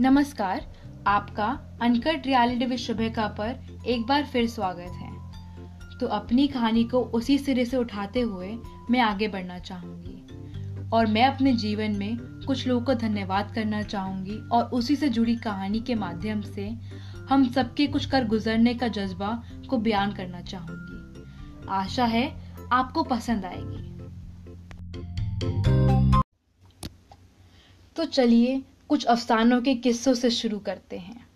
नमस्कार, आपका uncut reality with शुभेका पर एक बार फिर स्वागत है। तो अपनी कहानी को उसी सिरे से उठाते हुए मैं आगे बढ़ना चाहूँगी और मैं अपने जीवन में कुछ लोगों को धन्यवाद करना चाहूँगी और उसी से जुड़ी कहानी के माध्यम से हम सबके कुछ कर गुजरने का जज्बा को बयान करना चाहूँगी। आशा है आपको पसंद आएगी। तो चलिए कुछ अफसानों के किस्सों से शुरू करते हैं।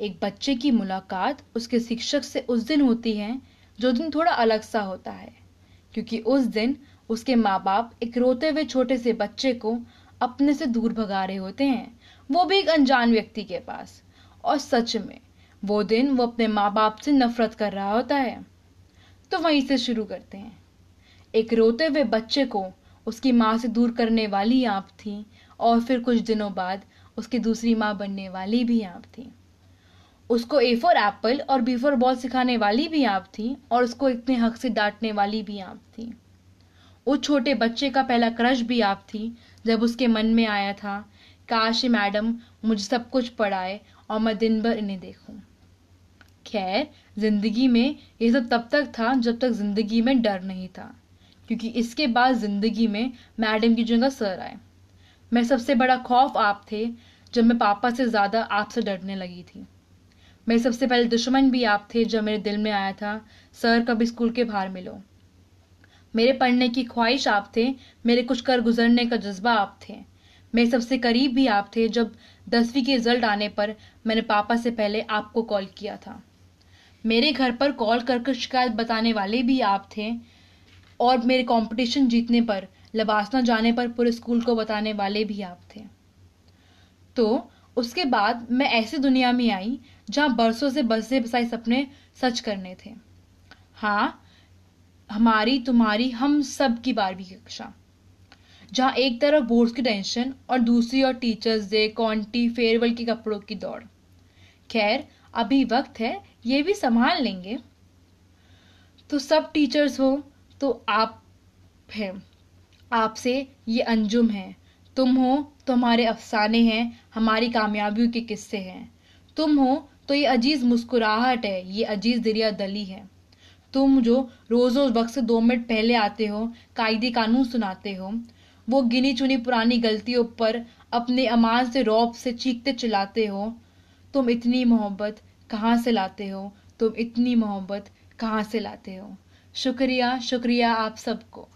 एक बच्चे की मुलाकात उसके शिक्षक से उस दिन होती है, जो दिन थोड़ा अलग सा होता है, क्योंकि उस दिन उसके माँ बाप एक रोते हुए छोटे से बच्चे को अपने से दूर भगा रहे होते हैं। वो भी एक अनजान व्यक्ति के पास, और सच में, वो दिन वो अपने माँ बाप से नफरत कर रहा होता है। तो वहीं से शुरू करते हैं। एक रोते हुए बच्चे को उसकी माँ से दूर करने वाली आप थी और फिर कुछ दिनों बाद उसकी दूसरी माँ बनने वाली भी आप थी। उसको ए फॉर एप्पल और बी फॉर बॉल सिखाने वाली भी आप थी और उसको इतने हक से डांटने वाली भी आप थी। उस छोटे बच्चे का पहला क्रश भी आप थी, जब उसके मन में आया था, काश मैडम मुझे सब कुछ पढ़ाए और मैं दिन भर इन्हें देखूँ। खैर, ज़िंदगी में ये सब तब तक था जब तक ज़िंदगी में डर नहीं था, क्योंकि इसके बाद ज़िंदगी में मैडम की जगह सर आए। मैं सबसे बड़ा खौफ आप थे जब मैं पापा से ज़्यादा आपसे डरने लगी थी। मेरे सबसे पहले दुश्मन भी आप थे जब मेरे दिल में आया था, सर, कब स्कूल के बाहर मिलो? मेरे पढ़ने की ख्वाहिश आप थे, मेरे कुछ कर गुजरने का जज्बा आप थे। मेरे सबसे करीब भी आप थे जब दसवीं के रिज़ल्ट आने पर मैंने पापा से पहले आपको कॉल किया था। मेरे घर पर कॉल कर शिकायत बताने वाले भी आप थे और मेरे कंपटीशन जीतने पर लबासना जाने पर पूरे स्कूल को बताने वाले भी आप थे। तो उसके बाद मैं ऐसी दुनिया में आई, जहाँ बरसों से बसे बसाए सपने सच करने थे। हाँ हमारी, तुम्हारी, हम सब की बारहवीं कक्षा। जहाँ एक तरफ़ बोर्ड्स की टेंशन और दूसरी ओर टीचर्स डे, कॉन्टी, फेयरवेल के कपड़ों की दौड़। खैर, अभी वक्त है, ये भी संभाल लेंगे। तो सब टीचर्स हो तो आप हैं। आपसे ये अंजुम है। तुम हो तो हमारे अफसाने हैं, हमारी कामयाबियों के किस्से हैं। तुम हो तो ये अज़ीज़ मुस्कुराहट है, ये अज़ीज़ दरिया दली है। तुम जो रोज रोज वक्त से दो मिनट पहले आते हो, कायदे कानून सुनाते हो, वो गिनी चुनी पुरानी गलतियों पर अपने अमान से रौब से चीखते चिल्लाते हो, तुम इतनी मोहब्बत कहाँ से लाते हो, तुम इतनी मोहब्बत कहाँ से लाते हो। शुक्रिया शुक्रिया आप सबको।